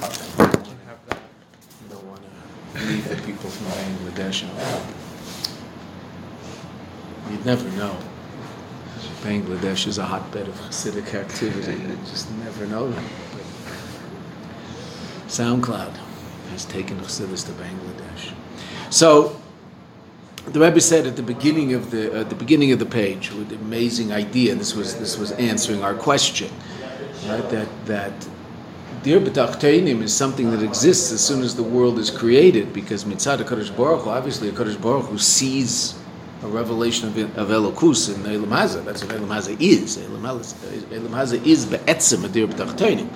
that. You don't want to leave the people from Bangladesh. You'd never know. Bangladesh is a hotbed of Hasidic activity. You just never know that. SoundCloud has taken Hasidus to Bangladesh. So the Rebbe said at the beginning of the at the beginning of the page with the amazing idea. This was this was answering our question, right? That that Dir b'tachteinim is something that exists as soon as the world is created, because mitzad Hakadosh Baruch Hu, obviously a Hakadosh Baruch Hu sees a revelation of, of Elokus in Elam. That's what Elam is. Elam Hazah is be'etzim a dir b'tachteinim.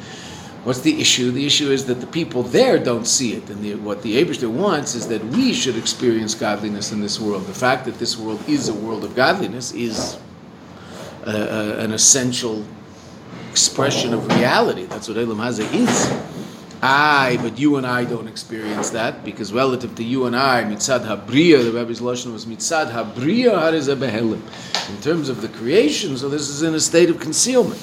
What's the issue? The issue is that the people there don't see it, and the, what the Abishter wants is that we should experience godliness in this world. The fact that this world is a world of godliness is a, a, an essential expression of reality. That's what Elam Hazah is. Aye, but you and I don't experience that because relative to you and I, mitzad habriya, the Rebbe's lashon was mitzad habriya behelim. In terms of the creation, so this is in a state of concealment.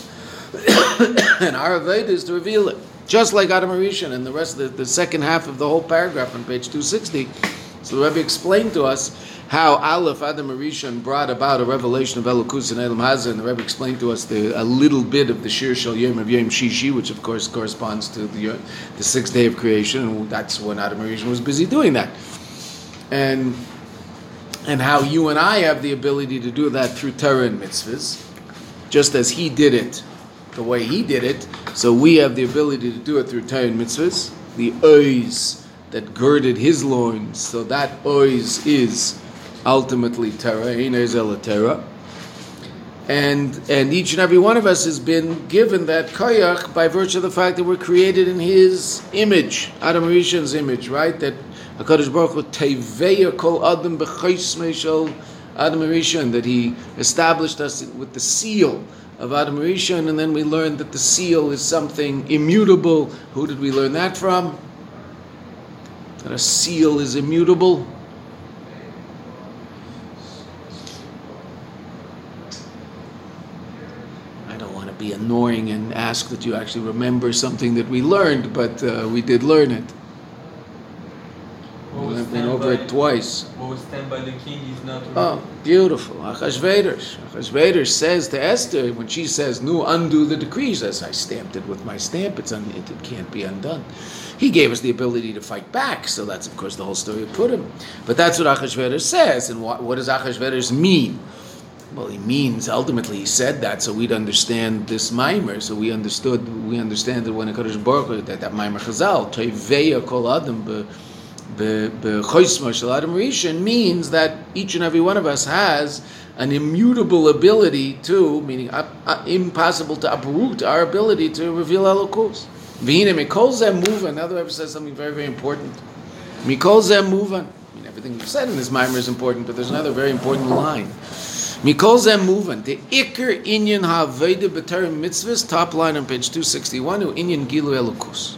and our Aveda is to reveal it. Just like Adam Arishan and the rest of the, the second half of the whole paragraph on page 260. So the Rebbe explained to us how Aleph Adam Arishan brought about a revelation of Elokus and Elam Hazah, and the Rebbe explained to us the, a little bit of the Shir Shal Yom of Yom Shishi, which of course corresponds to the, the sixth day of creation, and that's when Adam Arishan was busy doing that. And and how you and I have the ability to do that through Torah and mitzvahs, just as he did it the way he did it, so we have the ability to do it through Torah and mitzvahs. The ois that girded his loins, so that ois is ultimately Torah, Torah. And, and each and every one of us has been given that koyach by virtue of the fact that we're created in his image, Adam Rishon's image, right? That HaKadosh Baruch Hu teveya kol adam b'chais meishal Adam Rishon, that he established us with the seal of Adam Rishon, and then we learned that the seal is something immutable. Who did we learn that from? That a seal is immutable. I don't want to be annoying and ask that you actually remember something that we learned, but uh, we did learn it. I've been over it twice. What was stand by the king is not. Oh, beautiful. Achashverosh. Achashverosh says to Esther when she says, "No, undo the decrees." As I stamped it with my stamp, it's un- it, it can't be undone. He gave us the ability to fight back, so that's of course the whole story of Purim. But that's what Achashverosh says, and what, what does Achashverosh mean? Well, he means ultimately he said that so we'd understand this mimer. So we understood, we understand that when a Kaddish Baruch that that mimer Chazal, Toiveya Kol Adam the the Adam Rishon means that each and every one of us has an immutable ability to, meaning uh, uh, impossible to uproot our ability to reveal Elokus. V'hine mikol muvan. Another Rebbe says something very, very important. Mikol muvan. I mean, everything you've said in this mimer is important, but there's another very important line. Mikol zeh muvan. The ikr inyan ha'aveda b'terim mitzvahs, top line on page 261, u inyan gilu Elokus.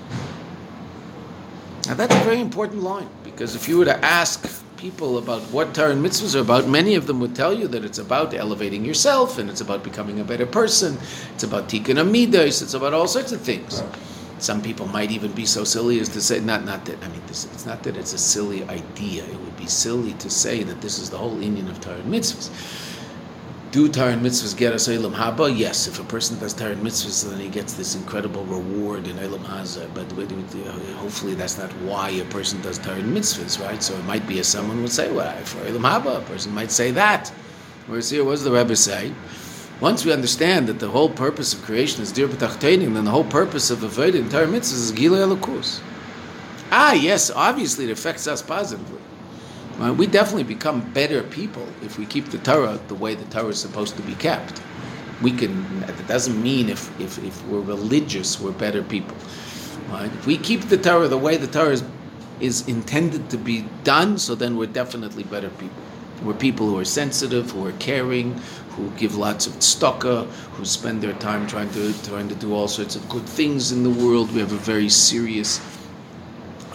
Now that's a very important line because if you were to ask people about what Torah and mitzvahs are about, many of them would tell you that it's about elevating yourself and it's about becoming a better person. It's about tikkun amidas. It's about all sorts of things. Some people might even be so silly as to say, not not that I mean, this, it's not that it's a silly idea. It would be silly to say that this is the whole inyan of Torah and mitzvahs. Do Torah mitzvahs get us Elam Haba? Yes, if a person does Torah mitzvahs, then he gets this incredible reward in Elam Hazah. But hopefully that's not why a person does Torah mitzvahs, right? So it might be as someone would say, well, for Elam Haba, a person might say that. Whereas here, what does the Rebbe say? Once we understand that the whole purpose of creation is dir b'tachteinim, then the whole purpose of avodah and mitzvahs is gilei elokus. Ah, yes, obviously it affects us positively. Right? We definitely become better people if we keep the Torah the way the Torah is supposed to be kept. We can. That doesn't mean if, if, if we're religious, we're better people. Right? If we keep the Torah the way the Torah is, is intended to be done, so then we're definitely better people. We're people who are sensitive, who are caring, who give lots of tzedakah, who spend their time trying to trying to do all sorts of good things in the world. We have a very serious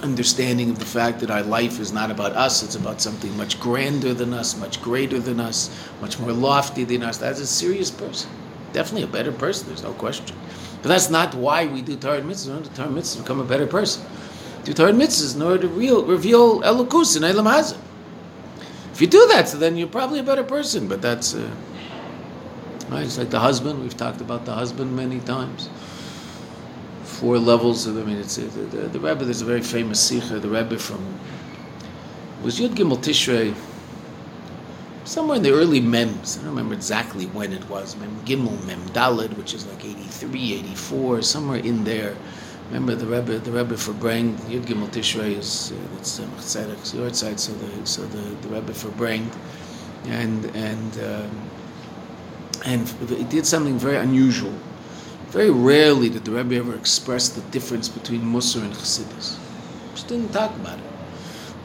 understanding of the fact that our life is not about us, it's about something much grander than us, much greater than us, much more lofty than us. That's a serious person. Definitely a better person, there's no question. But that's not why we do Torah mitzvahs. We don't do Torah mitzvahs to become a better person. Do Torah mitzvahs in order to real, reveal elokus in Elam Hazah. If you do that, so then you're probably a better person. But that's uh, right. It's like the husband. We've talked about the husband many times. Four levels of. I mean, it's uh, the, the, the Rebbe. There's a very famous sikha. The Rebbe from was Yud Gimel Tishrei. Somewhere in the early Mems, I don't remember exactly when it was, Mem Gimel, Mem Dalid, which is like 83, 84, somewhere in there. Remember the Rebbe, the Rebbe for Brang, Yud Gimel Tishrei is uh, it's uh, Tzedek's side, so the so the, the Rebbe for Brang, and and um, and he did something very unusual. Very rarely did the Rebbe ever express the difference between Musar and Chassidus. Just didn't talk about it.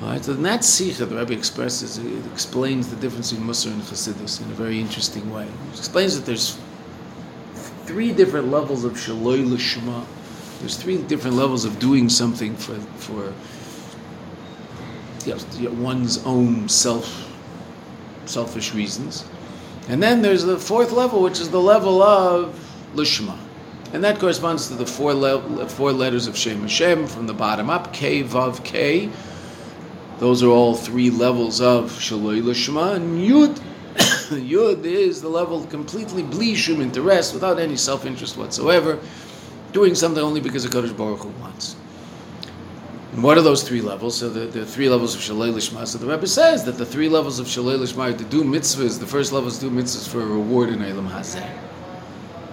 Right, so in that sikha, the Rebbe expresses, it explains the difference between Musar and Chassidus in a very interesting way. It explains that there's three different levels of Shaloi Lishma. There's three different levels of doing something for for you know, one's own self selfish reasons. And then there's the fourth level, which is the level of Lishma. And that corresponds to the four, le- four letters of Shem Hashem from the bottom up, K, Vav, K, those are all three levels of Shaloi Lashma. And Yud, Yud is the level completely blishum interest, without any self interest whatsoever, doing something only because the Kodesh Baruch Hu wants. And what are those three levels? So the, the three levels of Shalei Lishma. So the Rebbe says that the three levels of Shalei Lishma are to do mitzvahs. The first level is to do mitzvahs for a reward in Eilam Hazeh.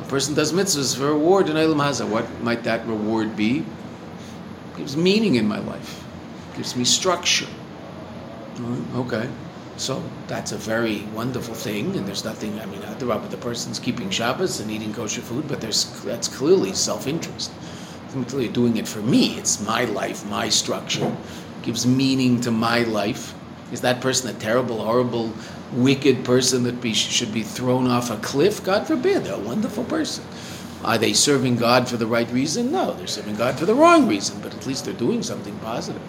A person does mitzvahs for reward in Eilam Hazeh. What might that reward be? It gives meaning in my life gives me structure. Mm, okay, so that's a very wonderful thing, and there's nothing. I mean, the rubber. The person's keeping Shabbos and eating kosher food, but there's that's clearly self-interest. Clearly doing it for me. It's my life, my structure. gives meaning to my life. Is that person a terrible, horrible, wicked person that be, should be thrown off a cliff? God forbid. They're a wonderful person. Are they serving God for the right reason? No, they're serving God for the wrong reason, but at least they're doing something positive.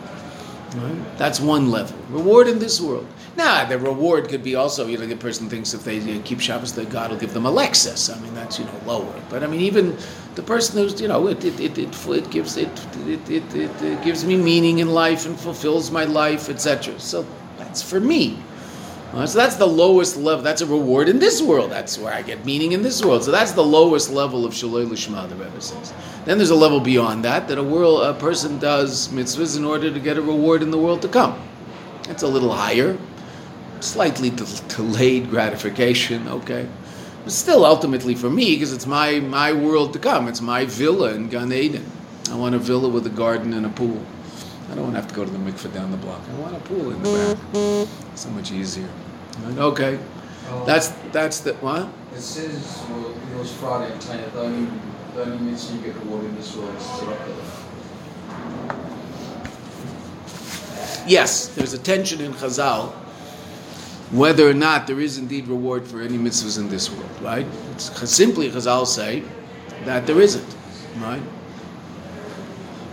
Right? That's one level. Reward in this world. Now, the reward could be also, you know, the person thinks if they you know, keep Shabbos, that God will give them a Lexus. I mean, that's, you know, lower. But I mean, even the person who's, you know, it, it, it, it, it gives it, it, it, it, it gives me meaning in life and fulfills my life, etc. So that's for me. Uh, so that's the lowest level. That's a reward in this world. That's where I get meaning in this world. So that's the lowest level of Shaloi Lishma, the Rebbe says. Then there's a level beyond that, that a world a person does mitzvahs in order to get a reward in the world to come. It's a little higher, slightly delayed gratification, okay. But still, ultimately for me, because it's my, my world to come. It's my villa in Gan Eden. I want a villa with a garden and a pool. I don't want to have to go to the mikveh down the block. I want a pool in the back. So much easier. Okay, um, that's that's the what? It says well, it was Friday and the only the only mitzvah you get rewarded in this world is tzedakah. Yes, there's a tension in Chazal whether or not there is indeed reward for any mitzvahs in this world, right? It's simply Chazal say that there isn't, right?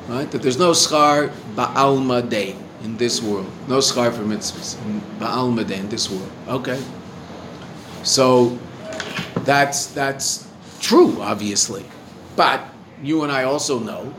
Right? That there's no schar ba'alma day in this world. No schar for mitzvahs. Ba'alma day in this world. Okay. So that's that's true, obviously. But you and I also know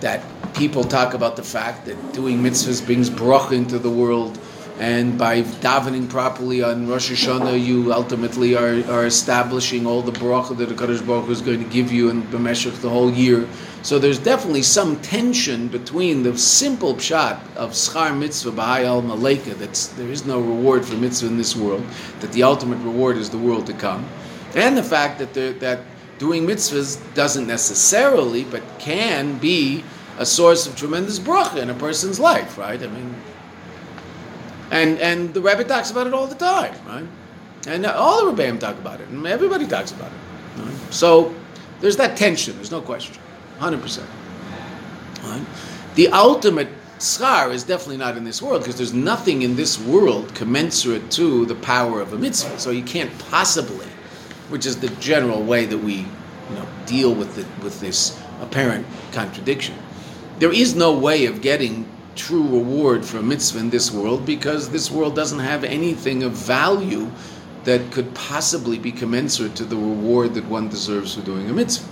that people talk about the fact that doing mitzvahs brings bracha into the world and by davening properly on Rosh Hashanah, you ultimately are, are establishing all the bracha that the Kadosh Baruch Hu is going to give you in B'meshach the whole year. So there's definitely some tension between the simple pshat of schar mitzvah b'hai al maleka, that there is no reward for mitzvah in this world, that the ultimate reward is the world to come, and the fact that that doing mitzvahs doesn't necessarily, but can be a source of tremendous bracha in a person's life, right? I mean, and and the rabbi talks about it all the time, right? And all the Rebbeim talk about it, and everybody talks about it. Right? So there's that tension. There's no question, hundred percent. Right? The ultimate schar is definitely not in this world because there's nothing in this world commensurate to the power of a mitzvah. So you can't possibly, which is the general way that we, you know, deal with the, with this apparent contradiction. There is no way of getting true reward for a mitzvah in this world because this world doesn't have anything of value that could possibly be commensurate to the reward that one deserves for doing a mitzvah.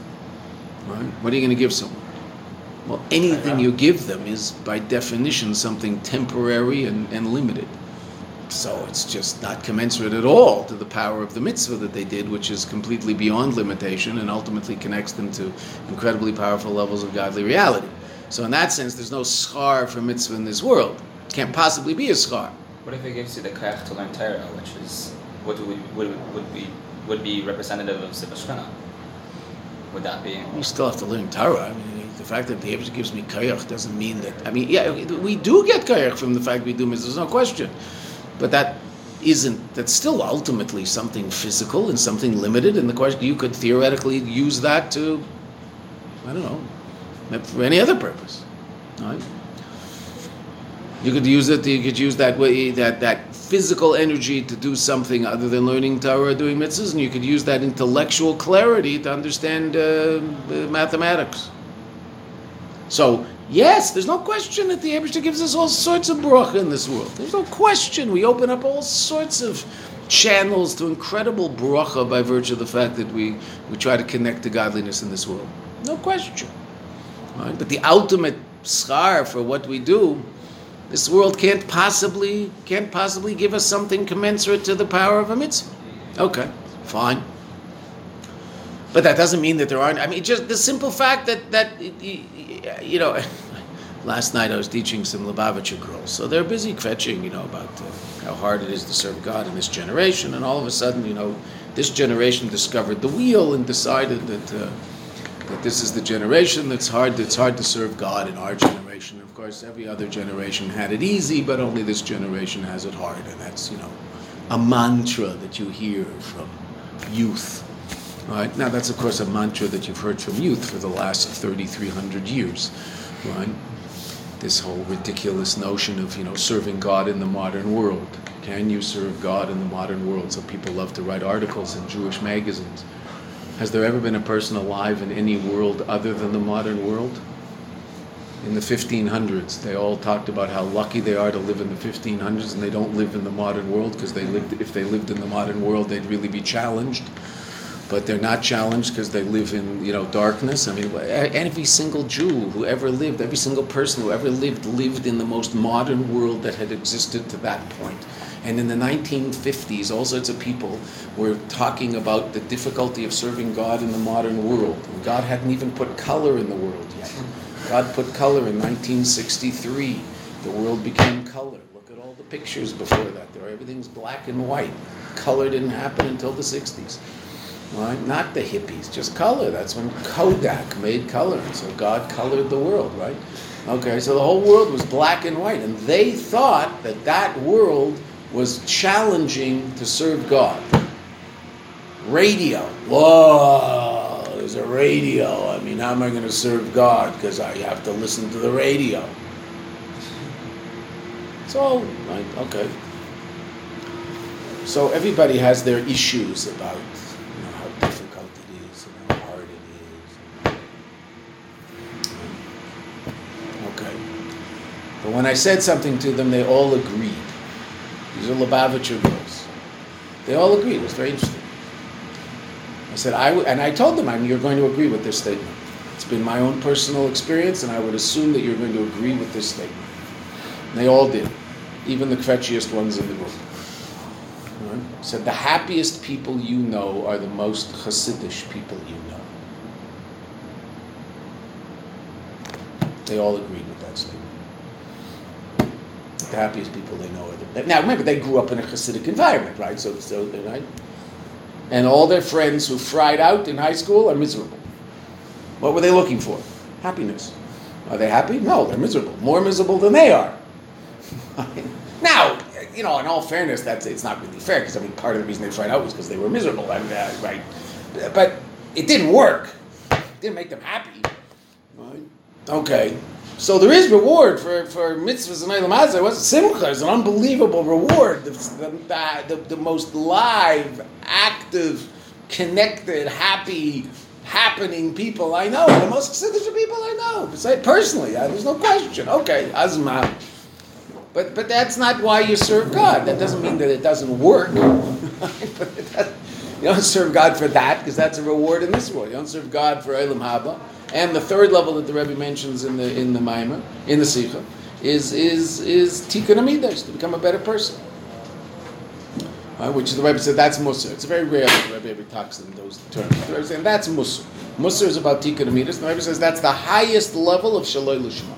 Right? What are you going to give someone? Well, anything you give them is by definition something temporary and, and limited. So it's just not commensurate at all to the power of the mitzvah that they did, which is completely beyond limitation and ultimately connects them to incredibly powerful levels of godly reality. So in that sense, there's no schar for mitzvah in this world. It can't possibly be a schar. What if it gives you the kach to learn Torah, which is what would, would, would be would be representative of Sivashkana? Would that be? You still have to learn Torah. I mean, the fact that the Abishah gives me kayach doesn't mean that. I mean, yeah, we do get kayach from the fact we do mitzvahs. There's no question, but that isn't. That's still ultimately something physical and something limited. And the question you could theoretically use that to, I don't know, for any other purpose. Right? You could use it. You could use that way that that physical energy to do something other than learning Torah or doing mitzvahs, and you could use that intellectual clarity to understand uh, mathematics. So, yes, there's no question that the Abishah gives us all sorts of bracha in this world. There's no question. We open up all sorts of channels to incredible bracha by virtue of the fact that we, we try to connect to godliness in this world. No question. Right? But the ultimate schar for what we do, this world can't possibly can't possibly give us something commensurate to the power of a mitzvah. Okay, fine. But that doesn't mean that there aren't. I mean, just the simple fact that that you know. Last night I was teaching some Lubavitcher girls, so they're busy fetching, you know, about uh, how hard it is to serve God in this generation, and all of a sudden, you know, this generation discovered the wheel and decided that uh, that this is the generation that's hard. It's hard to serve God in our generation. Course, every other generation had it easy, but only this generation has it hard, and that's you know, a mantra that you hear from youth Right? Now, that's of course a mantra that you've heard from youth for the last 3,300 years. Right? This whole ridiculous notion of you know serving God in the modern world. Can you serve God in the modern world? So people love to write articles in Jewish magazines. Has there ever been a person alive in any world other than the modern world? In the 1500s, they all talked about how lucky they are to live in the 1500s, and they don't live in the modern world because they lived. If they lived in the modern world, they'd really be challenged but they're not challenged because they live in you know darkness. I mean, every single Jew who ever lived, every single person who ever lived, lived in the most modern world that had existed to that point. And in the 1950s, all sorts of people were talking about the difficulty of serving God in the modern world. God hadn't even put color in the world yet. God put color in 1963. The world became color. Look at all the pictures before that. There, everything's black and white. Color didn't happen until the 60s. Right? Not the hippies, just color. That's when Kodak made color. So God colored the world, right? Okay, so the whole world was black and white. And they thought that that world was challenging to serve God. Radio. Whoa, there's a radio. I mean, how am I going to serve God? Because I have to listen to the radio. So, right, okay. So everybody has their issues about you know, how difficult it is and how hard it is. Okay. But when I said something to them, they all agreed. These are Lubavitcher girls. They all agreed. It was very interesting. I said, I w-, and I told them, I mean, you're going to agree with this statement. It's been my own personal experience, and I would assume that you're going to agree with this statement. And they all did, even the kvetchiest ones in the group. Right? Said the happiest people you know are the most Hasidish people you know. They all agreed with that statement the happiest people they know. Are now remember, they grew up in a Hasidic environment, right? So, so right, and all their friends who fried out in high school are miserable. What were they looking for? Happiness. Are they happy? No, they're miserable. More miserable than they are. now, you know, in all fairness, that's it's not really fair because I mean, part of the reason they fried out was because they were miserable, I mean, uh, right? But it didn't work. It didn't make them happy. Right? Okay. So there is reward for, for mitzvahs and Eilam Hazeh. What's Simcha is an unbelievable reward. The, the, the, the, most live, active, connected, happy, happening people I know. The most Chassidish people I know. Personally, there's no question. Okay, Azma. But but that's not why you serve God. That doesn't mean that it doesn't work. you don't serve God for that because that's a reward in this world. You don't serve God for Eilam Haba. And the third level that the Rebbe mentions in the in the Maimer, in the Sikha, is is is tikkun amidas to become a better person. Uh, which the Rebbe said that's Musar. It's very rare that the Rebbe ever talks in those terms. The Rebbe saying that's Musar. Musar is about tikkun amidas. The Rebbe says that's the highest level of shaloi lishma.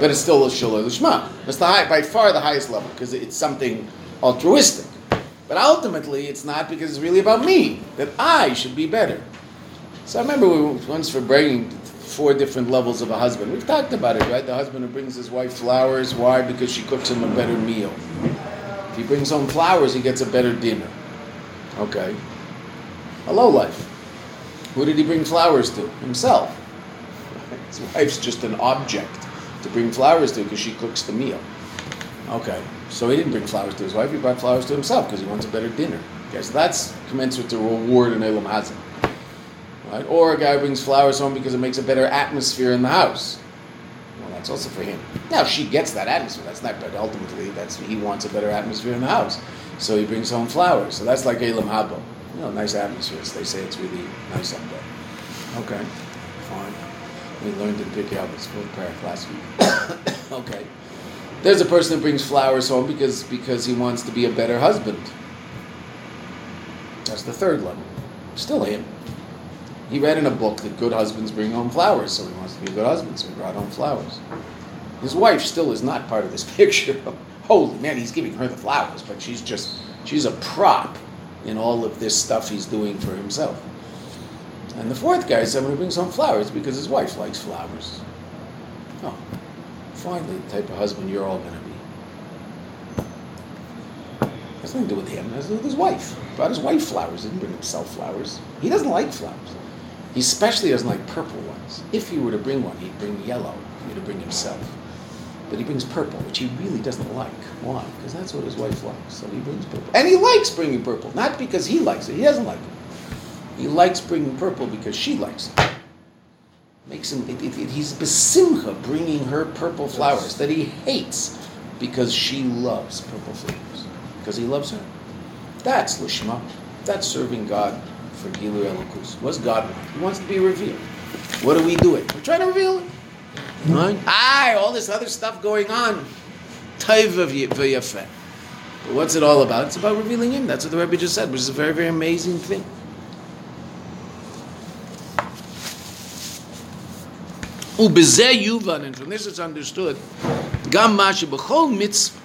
But it's still a shaloi lishma. It's the high, by far the highest level because it's something altruistic. But ultimately, it's not because it's really about me that I should be better. So I remember we, once for bringing four different levels of a husband. We've talked about it, right? The husband who brings his wife flowers. Why? Because she cooks him a better meal. If he brings home flowers, he gets a better dinner. Okay. A low life. Who did he bring flowers to? Himself. His wife's just an object to bring flowers to because she cooks the meal. Okay. So he didn't bring flowers to his wife, he brought flowers to himself because he wants a better dinner. Okay, so that's commensurate to reward in Elam Hazan. Right? Or a guy brings flowers home because it makes a better atmosphere in the house. Well, that's also for him. Now she gets that atmosphere. That's not, but ultimately, that's he wants a better atmosphere in the house. So he brings home flowers. So that's like Elam Habo. You know, nice atmospheres. They say it's really nice up there. Okay, fine. We learned in Pirkei Avos parak last week. okay. There's a person that brings flowers home because because he wants to be a better husband. That's the third level. Still him. He read in a book that good husbands bring home flowers, so he wants to be a good husband, so he brought home flowers. His wife still is not part of this picture. Holy man, he's giving her the flowers, but she's just she's a prop in all of this stuff he's doing for himself. And the fourth guy is someone who brings home flowers because his wife likes flowers. Oh, finally, the type of husband you're all going to be. Has nothing to do with him. It has to do with his wife. Brought his wife flowers. he Didn't bring himself flowers. He doesn't like flowers. He especially doesn't like purple ones. If he were to bring one, he'd bring yellow. He would bring himself. But he brings purple, which he really doesn't like. Why? Because that's what his wife likes. So he brings purple. And he likes bringing purple. Not because he likes it. He doesn't like it. He likes bringing purple because she likes it. Makes him, it, it, it, he's besimcha bringing her purple flowers that he hates because she loves purple flowers. Because he loves her. That's lishma. That's serving God for Gilu Elokus. What's God want? He wants to be revealed. What are we doing? We're trying to reveal it. Right? Aye, all this other stuff going on. But what's it all about? It's about revealing Him. That's what the Rebbe just said, which is a very, very amazing thing. And from this it's understood. Gam mashi b'chol mitzvah.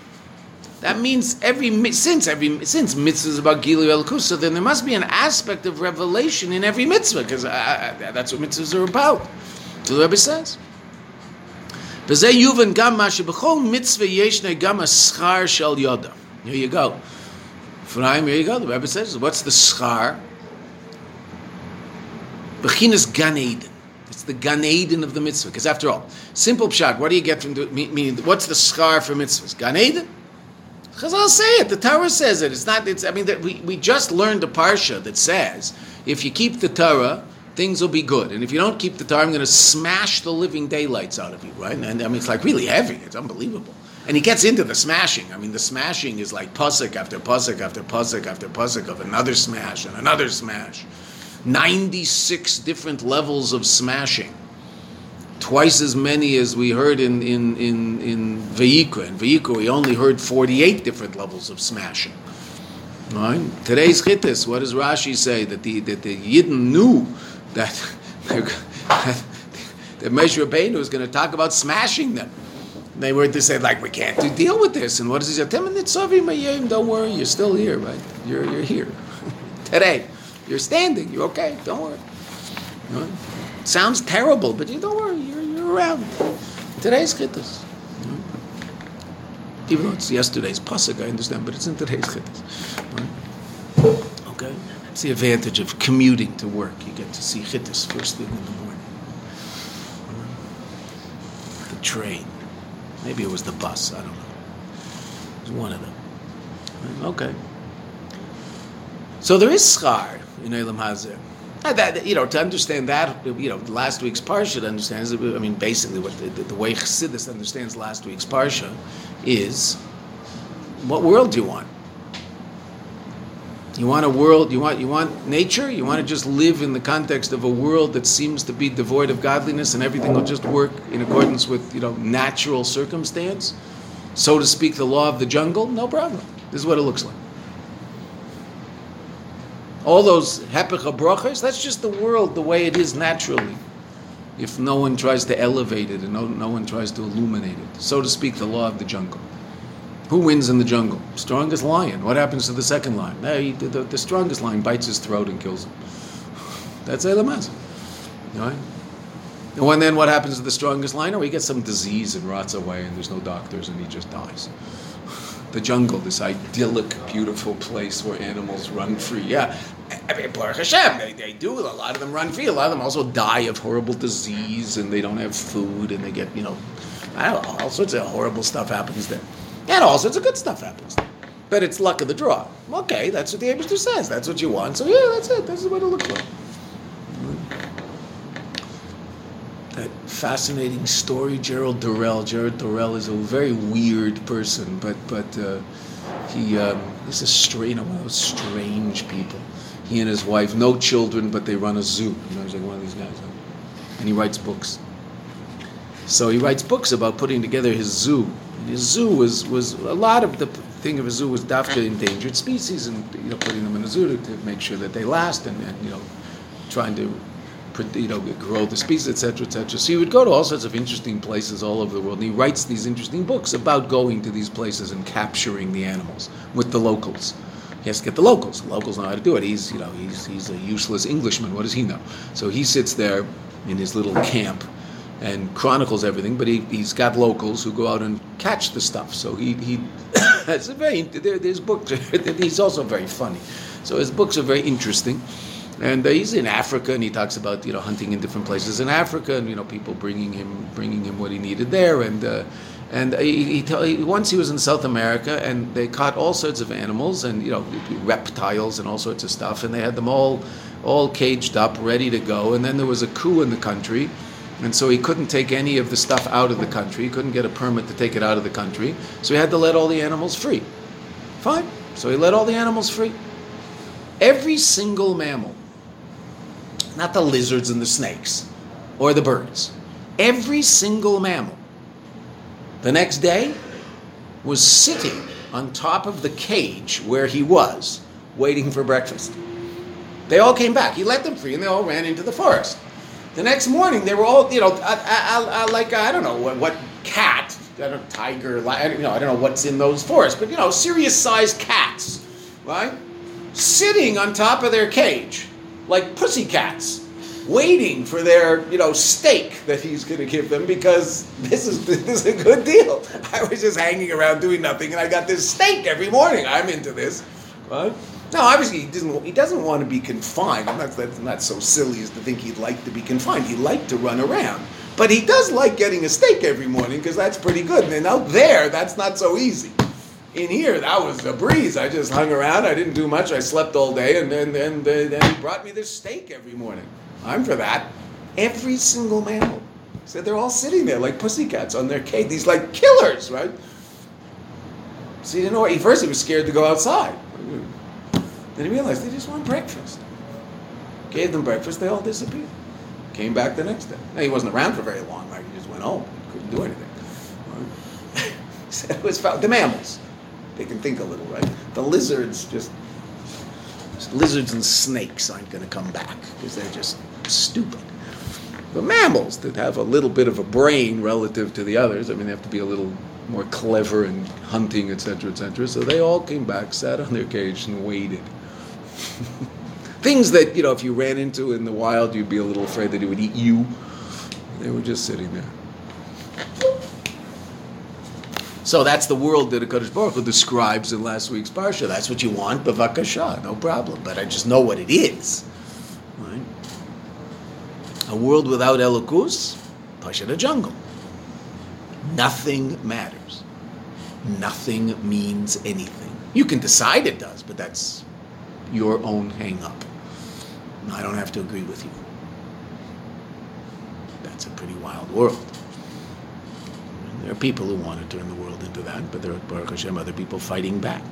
That means every since every since mitzvah is about gilu el so then there must be an aspect of revelation in every mitzvah because uh, uh, that's what mitzvahs are about. So the Rebbe says. Here you go. Ephraim, here you go. The Rebbe says, what's the schar? Bechinas gan Eden. It's the Gan Eden of the mitzvah. Because after all, simple pshat, what do you get from the, meaning, what's the schar for mitzvahs? Gan Eden? Chazal say it. The Torah says it. It's not, it's, I mean, that we, we just learned a parsha that says, if you keep the Torah, things will be good. And if you don't keep the Torah, I'm going to smash the living daylights out of you, right? And I mean, it's like really heavy. It's unbelievable. And he gets into the smashing. I mean, the smashing is like pusik after pusik after pusik after pusik of another smash and another smash. 96 different levels of smashing. Twice as many as we heard in, in, in, in Vayikra. In we only heard 48 different levels of smashing. Right? Today's Chittis, what does Rashi say? That the, that the Yidden knew that, that, that Moshe Rabbeinu was going to talk about smashing them. They were to say, like, we can't do, deal with this. And what does he say? Don't worry, you're still here, right? You're, you're here. Today. You're standing. You're okay. Don't worry. Sounds terrible, but you don't worry. You're, you're around. Today's chittas. Hmm? Even though it's yesterday's pasuk, I understand, but it's in today's chittas. Right? Hmm? Okay. It's the advantage of commuting to work. You get to see chittas first thing in the morning. Hmm? The train. Maybe it was the bus. I don't know. It was one of them. Okay. So there is schar in Elam Hazir. Uh, that, you know, to understand that, you know, last week's parsha understands. I mean, basically, what the, the way Chassidus understands last week's parsha is, what world do you want? You want a world, you want you want nature, you want to just live in the context of a world that seems to be devoid of godliness and everything will just work in accordance with, you know, natural circumstance. So to speak, the law of the jungle, no problem. This is what it looks like. All those hepecha brachas, that's just the world the way it is naturally. If no one tries to elevate it and no, no one tries to illuminate it. So to speak, the law of the jungle. Who wins in the jungle? Strongest lion. What happens to the second lion? The, the, the strongest lion bites his throat and kills him. That's Elamaz. Right? And then what happens to the strongest lion? Oh, he gets some disease and rots away and there's no doctors and he just dies. The jungle, this idyllic, beautiful place where animals run free. Yeah, I mean, Baruch Hashem, they, they do. A lot of them run free. A lot of them also die of horrible disease and they don't have food and they get, you know, I don't know, all sorts of horrible stuff happens there. And all sorts of good stuff happens there. But it's luck of the draw. Okay, that's what the Abishter says. That's what you want. So yeah, that's it. This is what it looks like. That fascinating story, Gerald Durrell. Gerald Durrell is a very weird person, but but uh, he um, he's a strange, one of those strange people. He and his wife, no children, but they run a zoo. You know, he's like one of these guys, and he writes books. So he writes books about putting together his zoo. And his zoo was was a lot of the thing of a zoo was dafka endangered species, and you know putting them in a zoo to, to make sure that they last, and, and you know trying to you know, grow the species, etc., etc. So he would go to all sorts of interesting places all over the world, and he writes these interesting books about going to these places and capturing the animals with the locals. He has to get the locals. The locals know how to do it. He's, you know, he's, he's a useless Englishman. What does he know? So he sits there in his little camp and chronicles everything, but he, he's got locals who go out and catch the stuff. So he, he it's a very, there, there's books, he's also very funny. So his books are very interesting. And uh, he's in Africa, and he talks about you know hunting in different places in Africa, and you know people bringing him bringing him what he needed there, and uh, and he, he, he, once he was in South America, and they caught all sorts of animals, and you know reptiles and all sorts of stuff, and they had them all all caged up, ready to go, and then there was a coup in the country. And so he couldn't take any of the stuff out of the country. He couldn't get a permit to take it out of the country. So he had to let all the animals free. Fine. So he let all the animals free. Every single mammal not the lizards and the snakes or the birds. Every single mammal the next day was sitting on top of the cage where he was, waiting for breakfast. They all came back. He let them free and they all ran into the forest. The next morning, they were all, you know, I, I, I, like, I don't know what, what cat, I don't tiger, you know, I don't know what's in those forests, but, you know, serious sized cats, right? Sitting on top of their cage like pussycats waiting for their you know steak that he's going to give them because this is this is a good deal. I was just hanging around doing nothing, and I got this steak every morning. I'm into this, right? No, obviously he doesn't. He doesn't want to be confined. I'm not, that's not so silly as to think he'd like to be confined. He'd like to run around, but he does like getting a steak every morning because that's pretty good. And out there, that's not so easy in here, that was a breeze. I just hung around. I didn't do much. I slept all day, and then then, then he brought me this steak every morning. I'm for that. Every single mammal said they're all sitting there like pussycats on their cage. These like killers, right? So he didn't know. At first, he was scared to go outside. Then he realized they just want breakfast. Gave them breakfast. They all disappeared. Came back the next day. Now, he wasn't around for very long. Right? He just went home. Couldn't do anything. he said it was the mammals. They can think a little, right? The lizards just, lizards and snakes aren't going to come back because they're just stupid. The mammals that have a little bit of a brain relative to the others, I mean, they have to be a little more clever in hunting, etc., etc. So they all came back, sat on their cage, and waited. Things that you know, if you ran into in the wild, you'd be a little afraid that it would eat you. They were just sitting there. So that's the world that Hakadosh Baruch Hu describes in last week's parsha. That's what you want, bavakasha, no problem. But I just know what it is. Right? A world without elokus, pasha a jungle. Nothing matters. Nothing means anything. You can decide it does, but that's your own hang up. I don't have to agree with you. That's a pretty wild world. There are people who want to turn the world into that, but there are, Baruch Hashem, other people fighting back.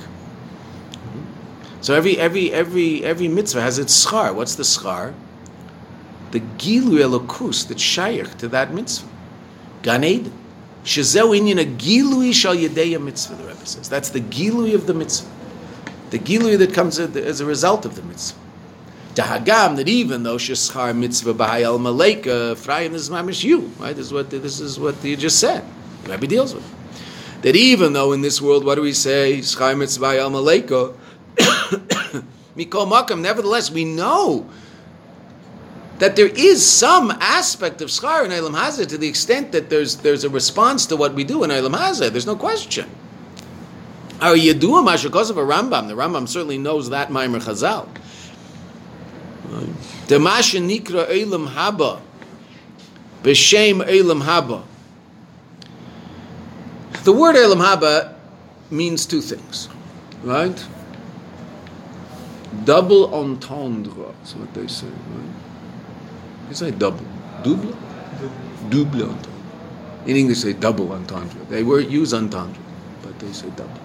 So every every every every mitzvah has its schar. What's the schar? The gilu elokus that's shaykh to that mitzvah. Gan Eden. Shezeu inyan a gilui shal yedeya mitzvah. The Rebbe says that's the gilui of the mitzvah. The gilui that comes as a result of the mitzvah. Dahagam that even though sheschar mitzvah b'hayal maleka frayim is mamish you. Right. This is what this is what you just said. The Rebbe deals with. That even though in this world, what do we say? B'hayal maleka. Mikol makam. Nevertheless, we know that there is some aspect of schar in Eilam Hazeh to the extent that there's there's a response to what we do in Eilam Hazeh. There's no question. Our of a Rambam. The Rambam certainly knows that Maimer Chazal. The Masha Nikra Eilam Haba. B'Shem Eilam Haba. The word Eilam Haba means two things, right? Double entendre, that's what they say, right? They say double. Double? Double entendre. In English, they say double entendre. They were use entendre, but they say double.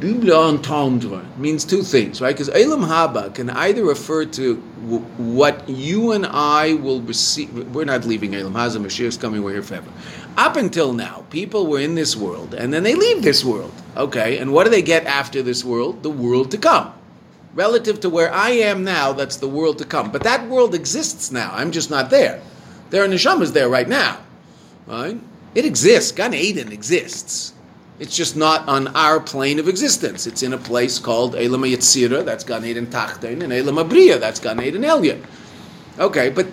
Double entendre means two things, right? Because Elam Haba can either refer to w- what you and I will receive. We're not leaving Elam Hazah. Mashiach's coming. We're here forever. Up until now, people were in this world, and then they leave this world. Okay, and what do they get after this world? The world to come relative to where I am now, that's the world to come. But that world exists now. I'm just not there. There are neshamas there right now. Right? It exists. Gan Eden exists. It's just not on our plane of existence. It's in a place called Elam Yetzira, that's Gan Eden Tachtein, and Elam Abriya, that's Gan Eden Elyon. Okay, but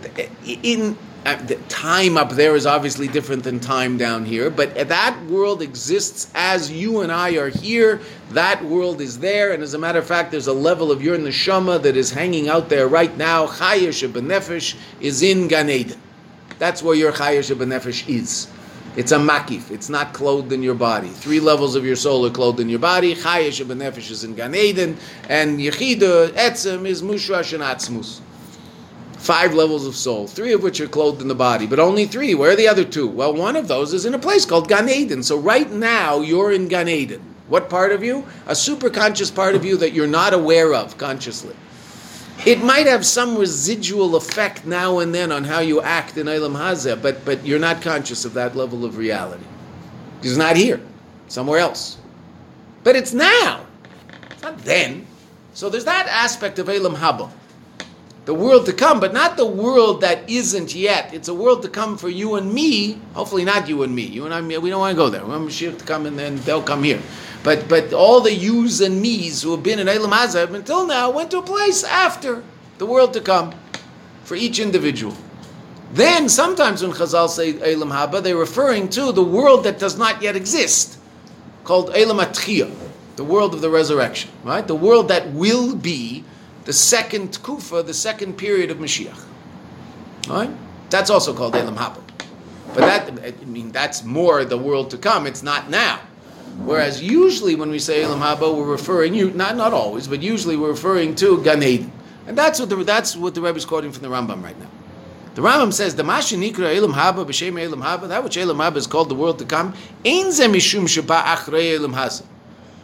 in uh, the time up there is obviously different than time down here, but that world exists as you and I are here. That world is there, and as a matter of fact, there's a level of your neshama that is hanging out there right now. Chayesh benefesh is in Gan Eden. That's where your chayesh benefesh is. It's a makif. It's not clothed in your body. Three levels of your soul are clothed in your body. Chayesh benefesh is in Gan Eden, and Yechida Etzem is Mushrash and Atzmus five levels of soul, three of which are clothed in the body, but only three. Where are the other two? Well, one of those is in a place called Gan Eden. So right now, you're in Gan Eden. What part of you? A superconscious part of you that you're not aware of consciously. It might have some residual effect now and then on how you act in Eilam Hazeh, but, but you're not conscious of that level of reality. It's not here, somewhere else. But it's now. It's not then. So there's that aspect of Eilam Haba the world to come, but not the world that isn't yet. It's a world to come for you and me. Hopefully, not you and me. You and I, we don't want to go there. We want Mashiach to come and then they'll come here. But but all the yous and me's who have been in Eilam Hazeh until now went to a place after the world to come for each individual. Then sometimes when Chazal say Eilam Haba, they're referring to the world that does not yet exist, called Eilam Atchiyah, the world of the resurrection, right? The world that will be the second kufa, the second period of Mashiach. Right? That's also called Elam Haba. But that, I mean, that's more the world to come. It's not now. Whereas usually when we say Elam Haba, we're referring, you not not always, but usually we're referring to Gan Eden. And that's what the, that's what the Rebbe is quoting from the Rambam right now. The Rambam says, "The Masha Nikra Elam Haba b'Shem Elam Haba." That which Elam Haba is called the world to come. Ein ze mishum sheba achrei Elam Hazeh.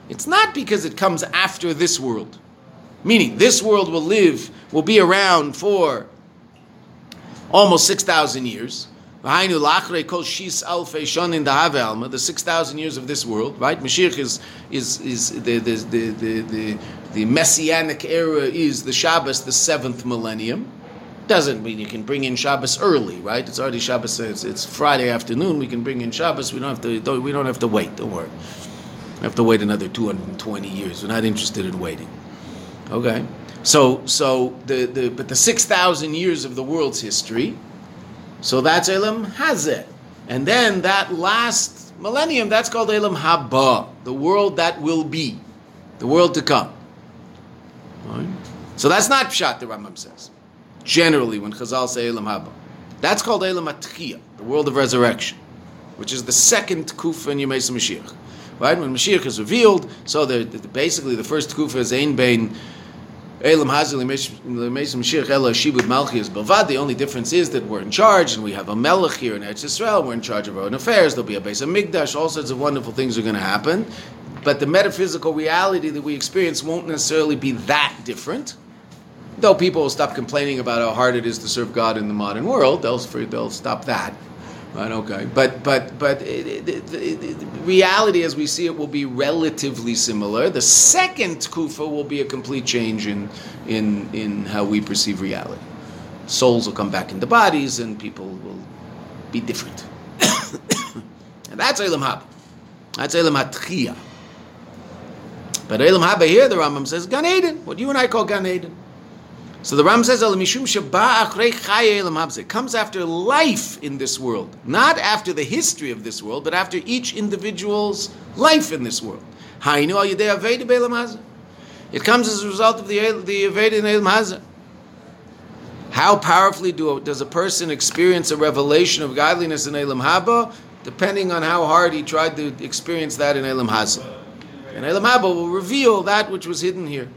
It's not because it comes after this world. Meaning, this world will live, will be around for almost 6,000 years. The 6,000 years of this world, right? Mashiach is, is, is the, the, the, the, the, the messianic era is the Shabbos, the seventh millennium. Doesn't mean you can bring in Shabbos early, right? It's already Shabbos. It's, it's Friday afternoon. We can bring in Shabbos. We don't have to. We don't have to wait. Don't worry. We have to wait another 220 years. We're not interested in waiting. Okay. So so the, the but the six thousand years of the world's history, so that's Elam Hazeh. And then that last millennium, that's called Elam Haba, the world that will be, the world to come. Right? So that's not Pshat, the Rambam says. Generally, when Chazal say Elam Haba. That's called Elam Atchiyah, the world of resurrection, which is the second Kufa in Yemei Mashiach. Right? When Mashiach is revealed, so the, the, basically the first Kufa is Ein Bein The only difference is that we're in charge and we have a Melech here in Eretz Yisrael. We're in charge of our own affairs. There'll be a base of Migdash. All sorts of wonderful things are going to happen. but the metaphysical reality that we experience won't necessarily be that different. Though people will stop complaining about how hard it is to serve God in the modern world, they'll they'll stop that. Right? Okay. But but but it, it, it, reality as we see it will be relatively similar. The second kufa will be a complete change in in in how we perceive reality. Souls will come back into bodies, and people will be different. and that's Elam Haba. That's Elam Hatchiyah. But Elam Haba here, the Rambam says, Gan Eden. What you and I call Gan Eden. So the Ram says, It comes after life in this world, not after the history of this world, but after each individual's life in this world. It comes as a result of the the Aveda in Elam. How powerfully do, does a person experience a revelation of godliness in Elam Haba? Depending on how hard he tried to experience that in Elam Hazah. And Elam Haba will reveal that which was hidden here.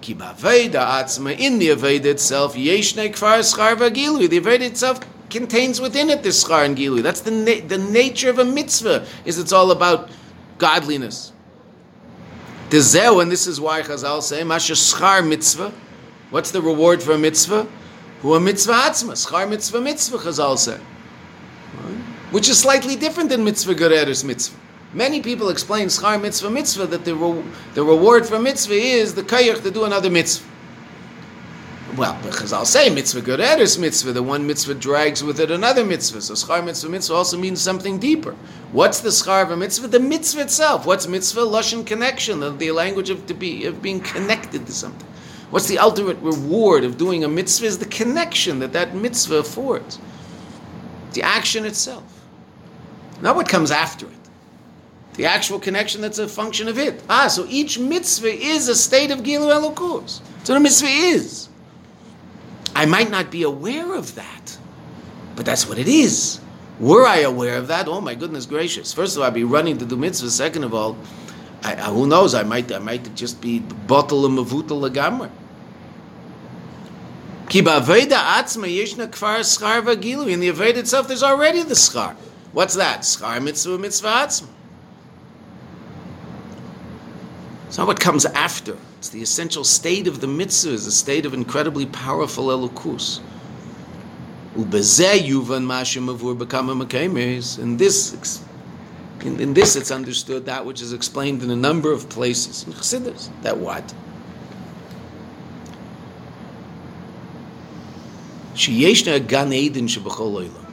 Ki ba'aveda atzma, in the Aveda itself, yeshne kfar schar v'gilui. The Aveda itself contains within it this schar and gilui. That's the, na- the nature of a mitzvah, is it's all about godliness. Dezeu, and this is why Chazal say, masha schar mitzvah. What's the reward for a mitzvah? Who a mitzvah atzma, schar mitzvah mitzvah, Chazal say. Which is slightly different than mitzvah gereres mitzvah. Many people explain schar mitzvah mitzvah that the, re- the reward for mitzvah is the kayach to do another mitzvah. Well, because I'll say mitzvah good gereres mitzvah, the one mitzvah drags with it another mitzvah. So schar mitzvah mitzvah also means something deeper. What's the schar of a mitzvah? The mitzvah itself. What's mitzvah? Lashon connection, the, the language of to be of being connected to something. What's the ultimate reward of doing a mitzvah? Is the connection that that mitzvah affords. The action itself, not what comes after it the actual connection that's a function of it. Ah, so each mitzvah is a state of Gilu Elokus. So the mitzvah is. I might not be aware of that, but that's what it is. Were I aware of that, oh my goodness gracious! First of all, I'd be running to do mitzvah. Second of all, I, I, who knows? I might, I might just be bottle and schar v'gilu. In the aveda itself, there's already the schar. What's that? Schar mitzvah mitzvah atzma. It's not what comes after. It's the essential state of the mitzvah, is a state of incredibly powerful elokus. In this, in, in this, it's understood that which is explained in a number of places in Chassidus. That what? Sheyeshna gan eden shebachol olam.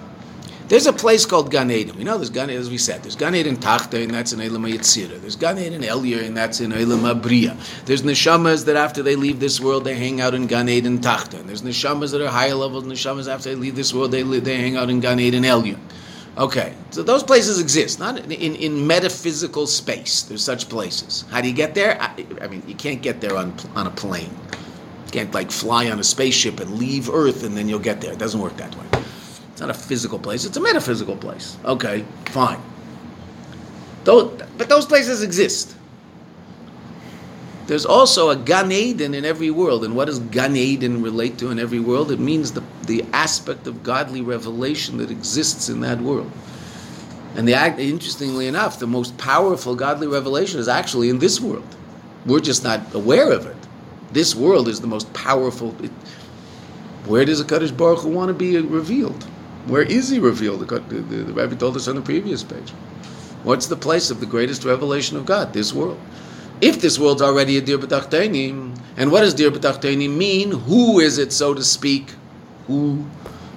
There's a place called Gan Eden. We know there's Gan Eden, as we said. There's Gan Eden Tachta, and that's in Elam Yitzira. There's Gan Eden Elya, and that's in Elam Abriya. There's neshamas that after they leave this world, they hang out in Gan Eden Tachta. And there's neshamas that are higher level neshamas after they leave this world, they, they hang out in Gan Eden Elya. Okay, so those places exist, not in, in, in, metaphysical space. There's such places. How do you get there? I, I mean, you can't get there on, on a plane. You can't like fly on a spaceship and leave Earth and then you'll get there. It doesn't work that way. Not a physical place, it's a metaphysical place. Okay, fine. Those, but those places exist. There's also a Gan Eden in every world. And what does Gan Eden relate to in every world? It means the, the aspect of godly revelation that exists in that world. And the interestingly enough, the most powerful godly revelation is actually in this world. We're just not aware of it. This world is the most powerful. It, where does a Kaddish Baruch Hu want to be revealed? Where is he revealed? The, the, the, the Rebbe told us on the previous page. What's the place of the greatest revelation of God? This world. If this world's already a Dir B'Tachtenim, and what does Dir B'Tachtenim mean? Who is it, so to speak, who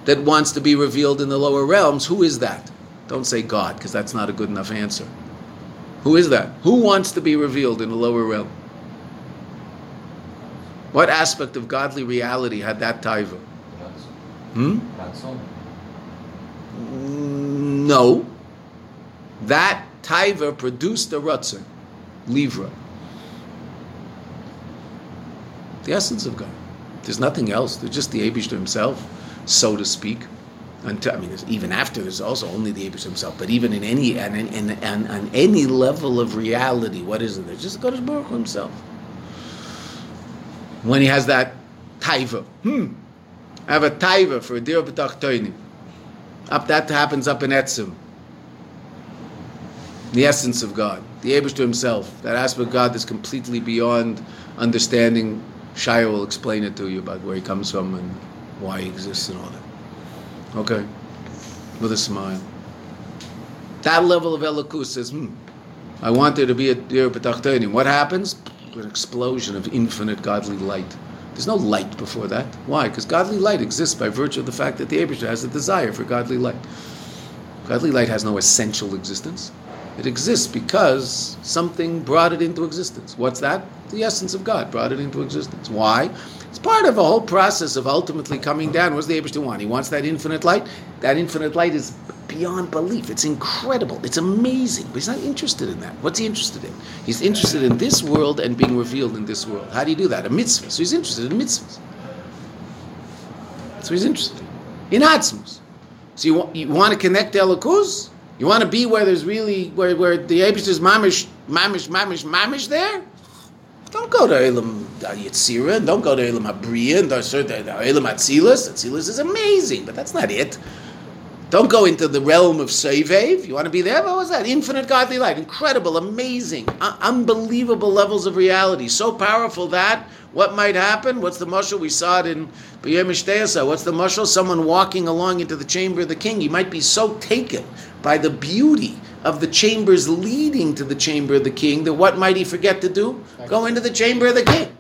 that wants to be revealed in the lower realms? Who is that? Don't say God, because that's not a good enough answer. Who is that? Who wants to be revealed in the lower realm? What aspect of godly reality had that taiva? Hmm? No. That taiva produced a rutzah, livra. The essence of God. There's nothing else. There's just the Abish himself, so to speak. Until, I mean, even after, there's also only the Abish himself. But even in any, and in, on any level of reality, what is it? There's just God Baruch himself. When he has that taiva, hmm, I have a taiva for a dir b'tachtoinim. Up that happens up in Etzim. the essence of God, the Abishter himself, that aspect of God that's completely beyond understanding. Shia will explain it to you about where he comes from and why he exists and all that. Okay? With a smile. That level of Elokus says, hmm, I want there to be a B'tachteinim. What happens? An explosion of infinite godly light. There's no light before that. Why? Because godly light exists by virtue of the fact that the Abishah has a desire for godly light. Godly light has no essential existence. It exists because something brought it into existence. What's that? The essence of God brought it into existence. Why? It's part of a whole process of ultimately coming down. What's the Abishah want? He wants that infinite light. That infinite light is beyond belief. It's incredible. It's amazing. But he's not interested in that. What's he interested in? He's interested in this world and being revealed in this world. How do you do that? A mitzvah. So he's interested in mitzvahs. So he's interested in. Atzmus. So you want, you want to connect to Elokus? You want to be where there's really where where the Abish is mamish mamish mamish mamish there? Don't go to Elam Yitzira, don't go to Elam Abriya, and don't Elam Atzilus. Atzilus is amazing, but that's not it. Don't go into the realm of Sevev. You want to be there? What was that? Infinite godly light. Incredible, amazing, uh, unbelievable levels of reality. So powerful that what might happen? What's the mushal? We saw it in B'yem What's the mushal? Someone walking along into the chamber of the king. He might be so taken by the beauty of the chambers leading to the chamber of the king that what might he forget to do? Go into the chamber of the king.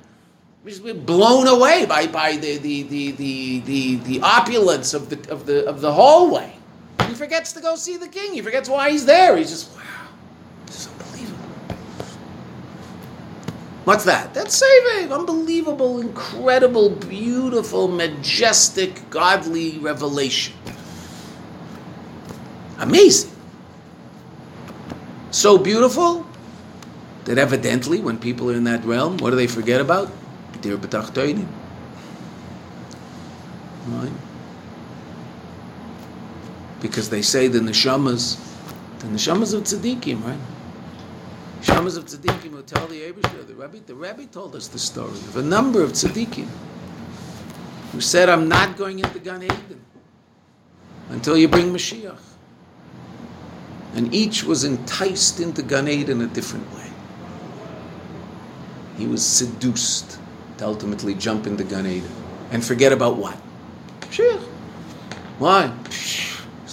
He's blown away by, by the, the, the, the, the, the opulence of the, of, the, of the hallway. He forgets to go see the king. He forgets why he's there. He's just, wow, this is unbelievable. What's that? That's saving. Unbelievable, incredible, beautiful, majestic, godly revelation. Amazing. So beautiful that evidently, when people are in that realm, what do they forget about? Dear. Right? Because they say the neshamas, the neshamas of tzaddikim, right? Neshamas of tzaddikim will tell the Abishah, the Rebbe, the Rebbe told us the story of a number of tzaddikim who said, I'm not going into Gan Eden until you bring Mashiach. And each was enticed into Gan Eden in a different way. He was seduced to ultimately jump into Gan Eden and forget about what? Mashiach. Why?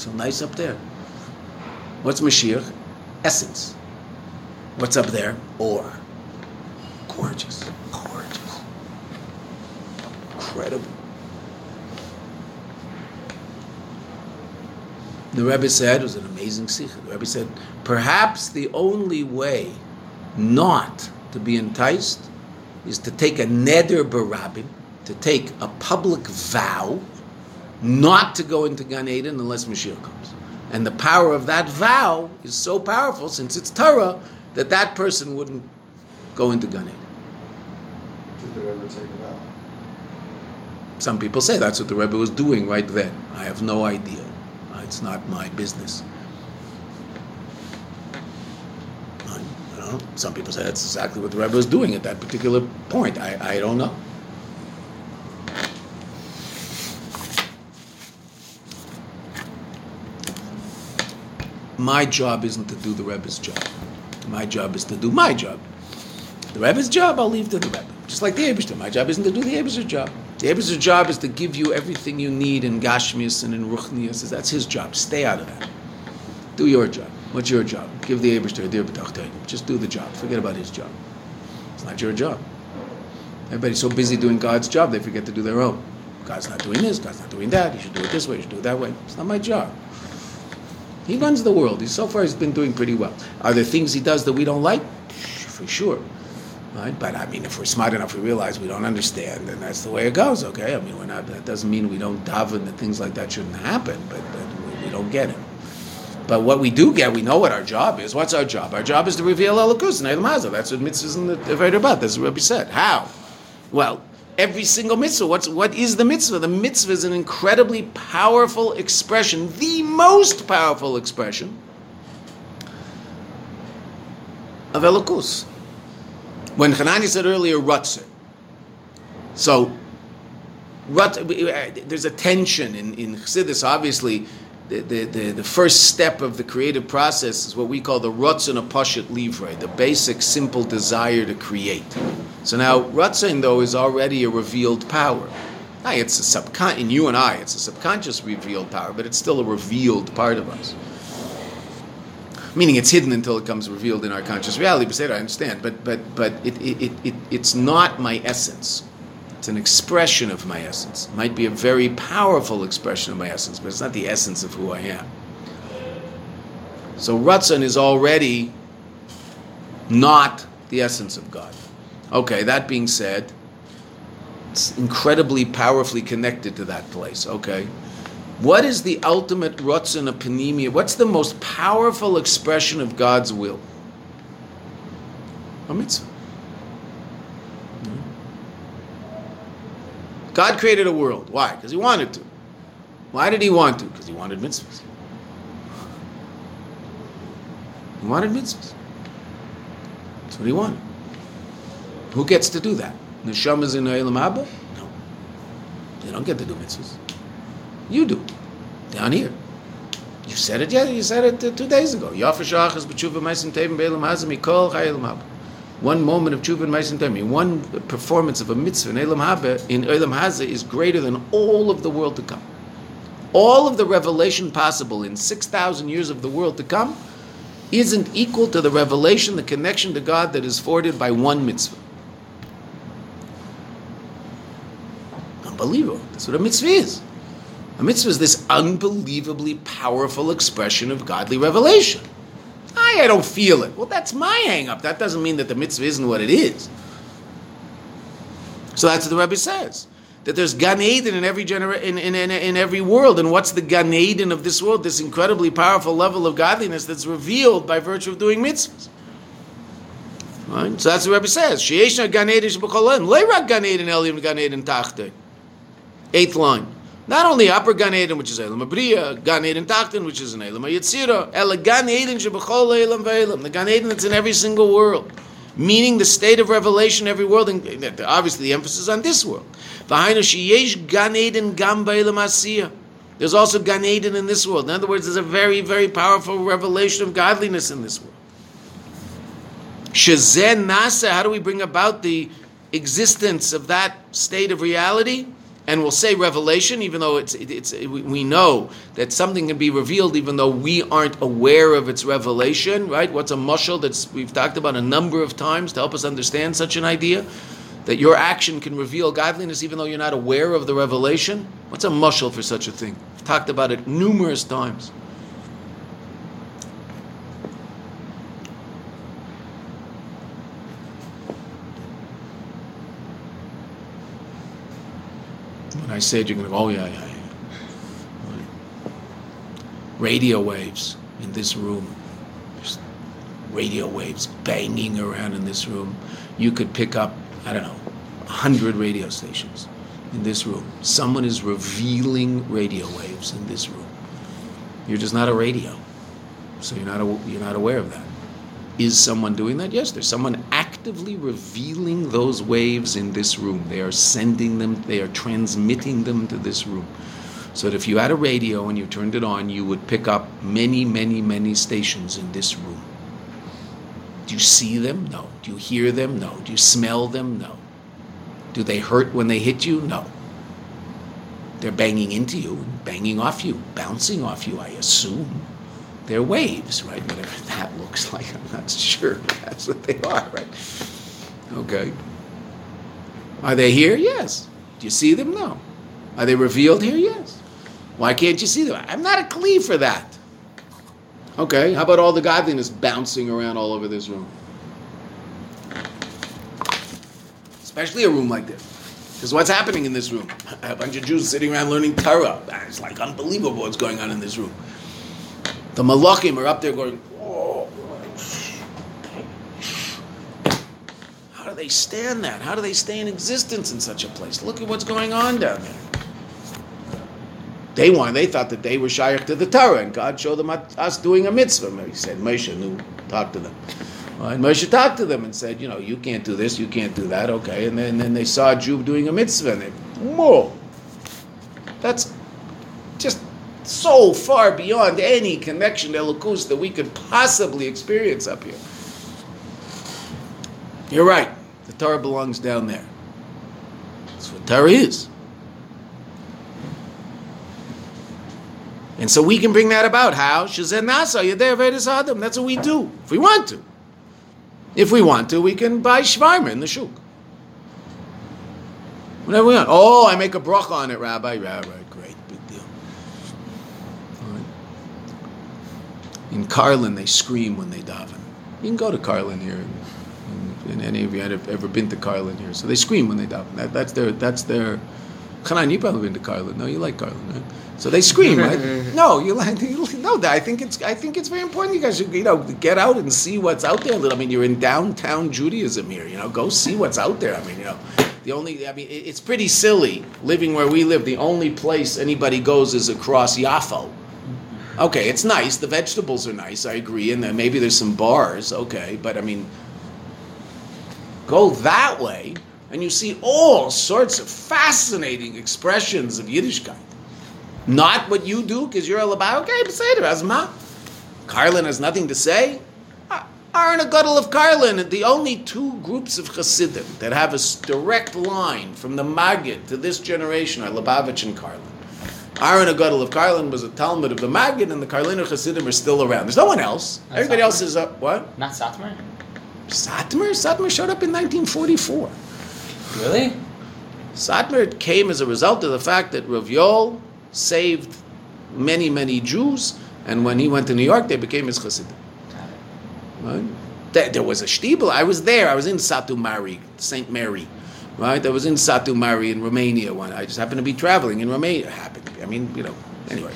So nice up there. What's Mashiach? Essence. What's up there? Or. Gorgeous. Gorgeous. Incredible. The Rebbe said, it was an amazing sikh. The Rebbe said, perhaps the only way not to be enticed is to take a neder barabim, to take a public vow not to go into Gan Eden unless Mashiach comes. And the power of that vow is so powerful, since it's Torah, that that person wouldn't go into Gan Eden. Did the Rebbe take a vow? Some people say that's what the Rebbe was doing right then. I have no idea. Uh, it's not my business. I, I don't know. Some people say that's exactly what the Rebbe was doing at that particular point. I, I don't know. My job isn't to do the Rebbe's job. My job is to do my job. The Rebbe's job, I'll leave to the Rebbe. Just like the Abishter. My job isn't to do the Abishter's job. The Abishter's job is to give you everything you need in Gashmias and in Ruchnias. That's his job. Stay out of that. Do your job. What's your job? Give the Abishter a dear Just do the job. Forget about his job. It's not your job. Everybody's so busy doing God's job, they forget to do their own. God's not doing this, God's not doing that. You should do it this way, you should do it that way. It's not my job. He runs the world. He, so far, he's been doing pretty well. Are there things he does that we don't like? For sure. Right? But I mean, if we're smart enough, we realize we don't understand, and that's the way it goes. Okay? I mean, we're not. That doesn't mean we don't daven that things like that shouldn't happen, but, but we, we don't get it. But what we do get, we know what our job is. What's our job? Our job is to reveal Elokus and Elam That's what mitzvahs in the about. That's what we said. How? Well, every single mitzvah. What's, what is the mitzvah? The mitzvah is an incredibly powerful expression, the most powerful expression of Elokus. When Hanani said earlier, Rutzer. So, Rut, uh, there's a tension in, in Chassidus, obviously. The, the, the, the first step of the creative process is what we call the Ratzon Apashat Livre, the basic simple desire to create. So now Ratzon though is already a revealed power. Now, it's a subcon in you and I, it's a subconscious revealed power, but it's still a revealed part of us. Meaning it's hidden until it comes revealed in our conscious reality. But I understand, but but but it, it, it, it it's not my essence. It's an expression of my essence. It might be a very powerful expression of my essence, but it's not the essence of who I am. So Ratzon is already not the essence of God. Okay, that being said, it's incredibly powerfully connected to that place. Okay. What is the ultimate Ratzon eponymia? What's the most powerful expression of God's will? A mitzvah. God created a world. Why? Because he wanted to. Why did he want to? Because he wanted mitzvahs. He wanted mitzvahs. That's what he wanted. Who gets to do that? Neshamas in Eilam Abba? No. They don't get to do mitzvahs. You do. Down here. You said it yet? You said it uh, two days ago. Yafashachas b'tshuva meisim tevim be'elam hazim mikol chayelam Abba one moment of tshuva ma'asim tami, one performance of a mitzvah in Elam Haba, in Elam is greater than all of the world to come. All of the revelation possible in 6,000 years of the world to come isn't equal to the revelation, the connection to God that is afforded by one mitzvah. Unbelievable. That's what a mitzvah is. A mitzvah is this unbelievably powerful expression of godly revelation. I, I don't feel it. Well, that's my hang up. That doesn't mean that the mitzvah isn't what it is. So that's what the Rebbe says. That there's Gan Eden in every genera- in, in, in, in every world. And what's the Gan Eden of this world? This incredibly powerful level of godliness that's revealed by virtue of doing mitzvahs. Right? So that's what the Rebbe says. Sheyesh Gan Eden. Leirak Gan Eden elim Gan Eden tachte. Eighth line. Not only upper Gan Eden, which is Elam Abriya, Gan Eden Tachtin, which is an Elam Yitzira, Ela Gan Eden Shebechol Elam Ve'elam, the Gan Eden that's in every single world. Meaning the state of revelation every world, and obviously the emphasis on this world. V'hainu sheyesh Gan Eden Gam Ve'elam Asiyah. There's also Gan Eden in this world. In other words, there's a very, very powerful revelation of godliness in this world. Shazen Nasa, how do we bring about the existence of that state of reality? And we'll say revelation, even though it's, it's, we know that something can be revealed, even though we aren't aware of its revelation, right? What's a mushal that's we've talked about a number of times to help us understand such an idea? That your action can reveal godliness even though you're not aware of the revelation? What's a mushal for such a thing? We've talked about it numerous times. I said, you're going to go, oh, yeah, yeah, yeah. Radio waves in this room. Just radio waves banging around in this room. You could pick up, I don't know, 100 radio stations in this room. Someone is revealing radio waves in this room. You're just not a radio. So you're not, you're not aware of that. Is someone doing that? Yes, there's someone actively revealing those waves in this room. They are sending them, they are transmitting them to this room. So that if you had a radio and you turned it on, you would pick up many, many, many stations in this room. Do you see them? No. Do you hear them? No. Do you smell them? No. Do they hurt when they hit you? No. They're banging into you, banging off you, bouncing off you, I assume they're waves, right? Whatever that looks like, I'm not sure. That's what they are, right? Okay. Are they here? Yes. Do you see them? No. Are they revealed here? Yes. Why can't you see them? I'm not a cleave for that. Okay. How about all the godliness bouncing around all over this room? Especially a room like this. Because what's happening in this room? A bunch of Jews sitting around learning Torah. It's like unbelievable what's going on in this room. The malachim are up there going, oh. How do they stand that? How do they stay in existence in such a place? Look at what's going on down there. They wanted, they thought that they were shaykh to the Torah, and God showed them us doing a mitzvah. He said, Moshe knew, talk to them. And Moshe talked to them and said, you know, you can't do this, you can't do that, okay. And then, and then they saw a Jew doing a mitzvah, and they, whoa, that's so far beyond any connection to Elokus that we could possibly experience up here. You're right. The Torah belongs down there. That's what Torah is. And so we can bring that about. How? Shazen Nasa, Yadeh Adam. That's what we do. If we want to. If we want to, we can buy Shvarma in the Shuk. Whatever we want. Oh, I make a bracha on it, Rabbi. Rabbi, great, big deal. All right. In Karlin, they scream when they daven. You can go to Karlin here. And, and any of you have ever been to Karlin here? So they scream when they daven. That, that's their. That's their. Hanan, you probably been to Karlin. No, you like Karlin, right? So they scream, right? no, you like you, no. I think it's I think it's very important. You guys should you know get out and see what's out there. I mean, you're in downtown Judaism here. You know, go see what's out there. I mean, you know, the only I mean, it's pretty silly living where we live. The only place anybody goes is across Yafo. Okay, it's nice. The vegetables are nice. I agree, and then maybe there's some bars. Okay, but I mean, go that way, and you see all sorts of fascinating expressions of Yiddishkeit. Not what you do, because you're all about, okay, Beseder, Azma. Karlin has nothing to say. Aaron a of Karlin, the only two groups of Hasidim that have a direct line from the Maggid to this generation are Lubavitch and Karlin. Aaron a Gadol of Karlin was a Talmud of the Maggid, and the Karliner Hasidim are still around. There's no one else. That's Everybody not else is up. What? Not Satmar? Satmar? Satmar showed up in 1944. Really? Satmar came as a result of the fact that Rav Yoel saved many, many Jews, and when he went to New York, they became his Hasidim. Right? There, was a shtibel. I was there. I was in Satu Mare, Saint Mary. Right? I was in Satu Mare in Romania. One. I just happened to be traveling in Romania. Happened. To be. I mean, you know. Anyway,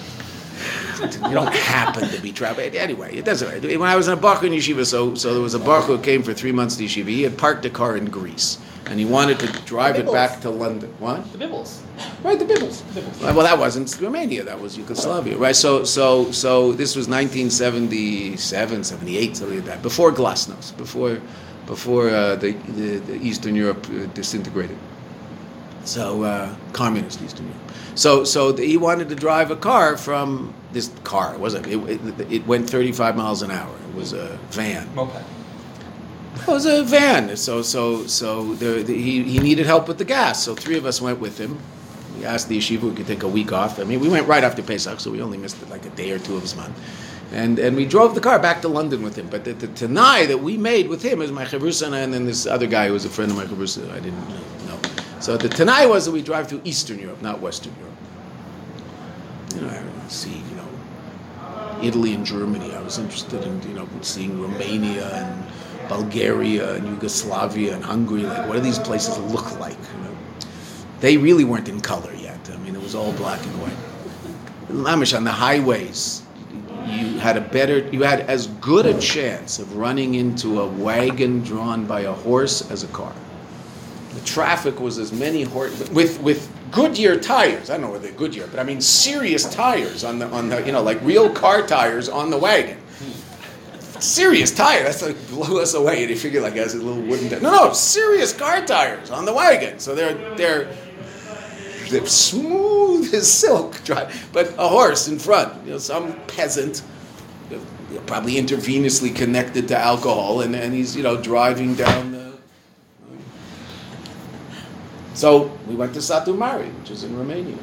you don't happen to be traveling. Anyway, it doesn't. matter. When I was in a Baruch in yeshiva, so so there was a Baruch who came for three months to yeshiva. He had parked a car in Greece, and he wanted to drive it back to London. What? The Bibbles. Right, the Bibbles. Well, that wasn't Romania. That was Yugoslavia, right? So, so, so this was 1977, 78, something like that. Before Glasnost, before, before uh, the, the, the Eastern Europe uh, disintegrated. So, uh, communist Eastern Europe. So, so the, he wanted to drive a car from this car. It wasn't. It, it, it went 35 miles an hour. It was a van. Moped. It was a van. So so so the, the, he he needed help with the gas. So three of us went with him. We asked the yeshiva we could take a week off. I mean, we went right after Pesach, so we only missed like a day or two of his month. And and we drove the car back to London with him. But the, the Tanai that we made with him is my chavrusa and then this other guy who was a friend of my chavrusa. I didn't know. So the Tanai was that we drive through Eastern Europe, not Western Europe. You know, I see, you know, Italy and Germany. I was interested in, you know, seeing Romania and Bulgaria and Yugoslavia and Hungary. Like, what do these places look like? You know, they really weren't in color yet. I mean, it was all black and white. Lamish on the highways, you had a better, you had as good a chance of running into a wagon drawn by a horse as a car. The traffic was as many horse with with Goodyear tires. I don't know whether they're Goodyear, but I mean serious tires on the on the you know like real car tires on the wagon. Serious tire. That's like blow us away. And you figure like as a little wooden. T- no, no, serious car tires on the wagon. So they're they're they're smooth as silk. But a horse in front. You know, some peasant. Probably intravenously connected to alcohol, and, and he's you know driving down the. So we went to Satu Mare, which is in Romania.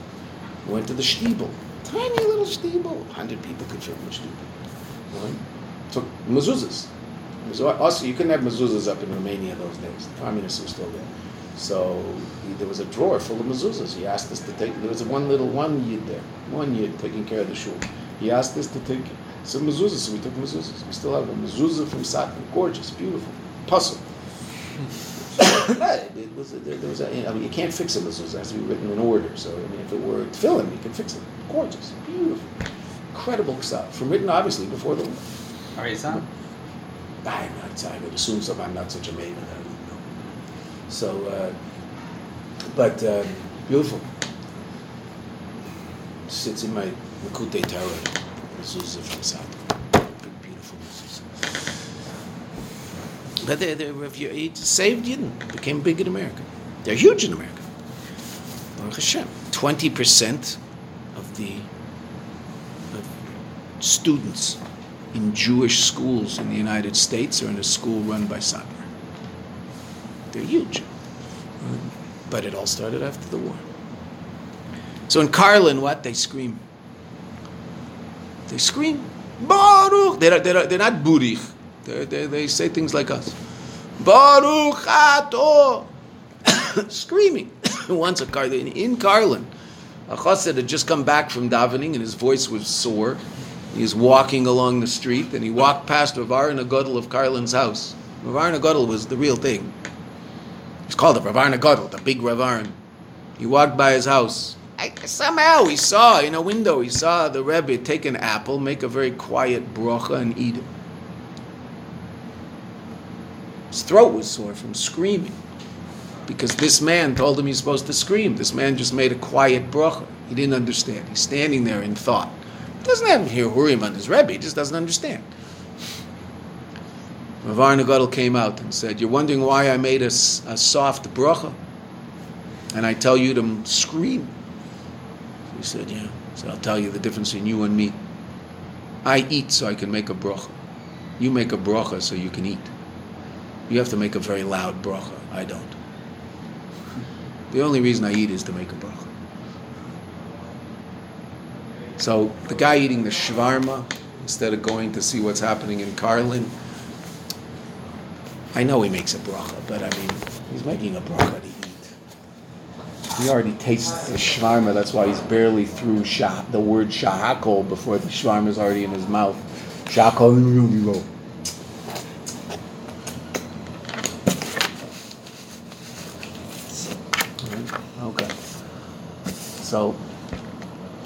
We went to the Stiebel, tiny little Stiebel. Hundred people could fit in the Stiebel. Took mezuzahs. Also, you couldn't have mezuzahs up in Romania those days. The communists were still there. So he, there was a drawer full of mezuzahs. He asked us to take. There was one little one yid there, one yid taking care of the shul. He asked us to take some mezuzahs, so we took mezuzahs. We still have a mezuzah from Satu, gorgeous, beautiful, puzzle. It was, there, there was a, I mean, you can't fix a mezuzah. It has to be written in order. So, I mean, if it were tefillin, you can fix it. Gorgeous, beautiful, incredible stuff. From written, obviously, before the war. Arizan? I'm not, I would assume so, I'm not such a maven. So, uh, but uh, beautiful. Sits in my Makute Tower, mezuzah from. Big, beautiful. But they're, they're, if you, it saved Yidden, became big in America. They're huge in America. Baruch Hashem. 20% of the of students in Jewish schools in the United States are in a school run by Satmar. They're huge. But it all started after the war. So in Karlin, what? They scream. They scream. Baruch! They're, they're, they're not burich. They're, they they say things like us. Baruch! Screaming. Once a Karlin, in Karlin, a chassid had just come back from davening and his voice was sore. He was walking along the street and he walked past Ravarna Godel of Karlin's house. Ravarna Godel was the real thing. It's called the Ravarna Godel, the big Ravarn. He walked by his house. I, somehow he saw in a window, he saw the Rebbe take an apple, make a very quiet brocha, and eat it. His throat was sore from screaming because this man told him he's supposed to scream. This man just made a quiet bracha. He didn't understand. He's standing there in thought. He doesn't have Hirurim on his Rebbe, he just doesn't understand. Ravar Nagadol came out and said, You're wondering why I made a, a soft bracha? And I tell you to scream. He said, Yeah. So I'll tell you the difference in you and me. I eat so I can make a bracha. You make a bracha so you can eat. You have to make a very loud bracha. I don't. The only reason I eat is to make a bracha. So the guy eating the shawarma instead of going to see what's happening in Karlin, I know he makes a bracha, but I mean, he's making a bracha to eat. He already tastes the shawarma, that's why he's barely through shah, the word shahakol before the shawarma is already in his mouth. Shahakol Yiddish. Okay. So,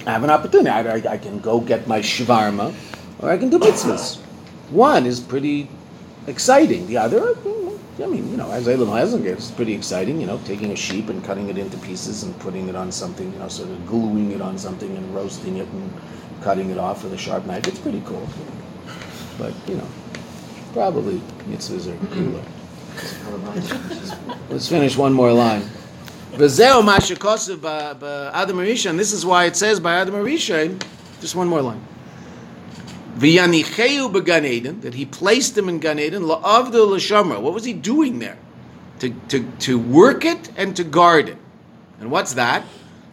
I have an opportunity. I, I, I can go get my shawarma, or I can do mitzvahs. One is pretty exciting. The other, mm, I mean, you know, as Elam Hazen it's pretty exciting. You know, taking a sheep and cutting it into pieces and putting it on something. You know, sort of gluing it on something and roasting it and cutting it off with a sharp knife. It's pretty cool. But you know, probably mitzvahs are cooler. Let's finish one more line. V'zeo ma shekosev Adam This is why it says by Adam Rishon. Just one more line. V'yanicheu began Eden that he placed him in Gan Eden la'avdu l'shamra. What was he doing there? To, to, to work it and to guard it. And what's that?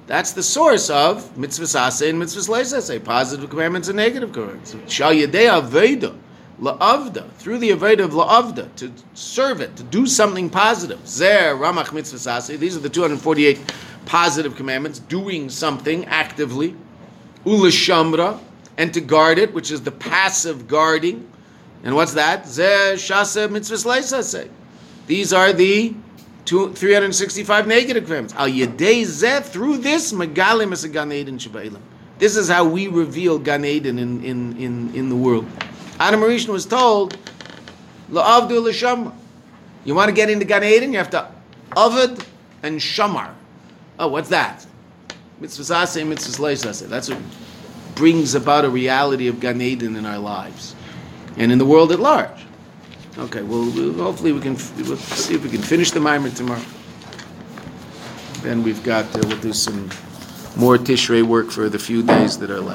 That's the source of mitzvahs aseh and mitzvahs leisaseh, positive commandments and negative commandments. Shal yedei aveda la'avda, through the aveda of la'avda, to serve it, to do something positive. Zer ramach mitzvahs aseh. These are the 248 positive commandments, doing something actively. Ulashamra, and to guard it, which is the passive guarding. And what's that? These are the two, 365 negative commandments. Through this. This is how we reveal Gan Eden in, in, in, in the world. Adam Rishon was told. You want to get into Gan Eden, you have to avad and shamar. Oh, what's that? Mitzvah aseh, mitzvah. That's what brings about a reality of Gan Eden in our lives and in the world at large. Okay, well, hopefully we can we'll see if we can finish the mimer tomorrow. Then we've got uh, we'll do some more Tishrei work for the few days that are left.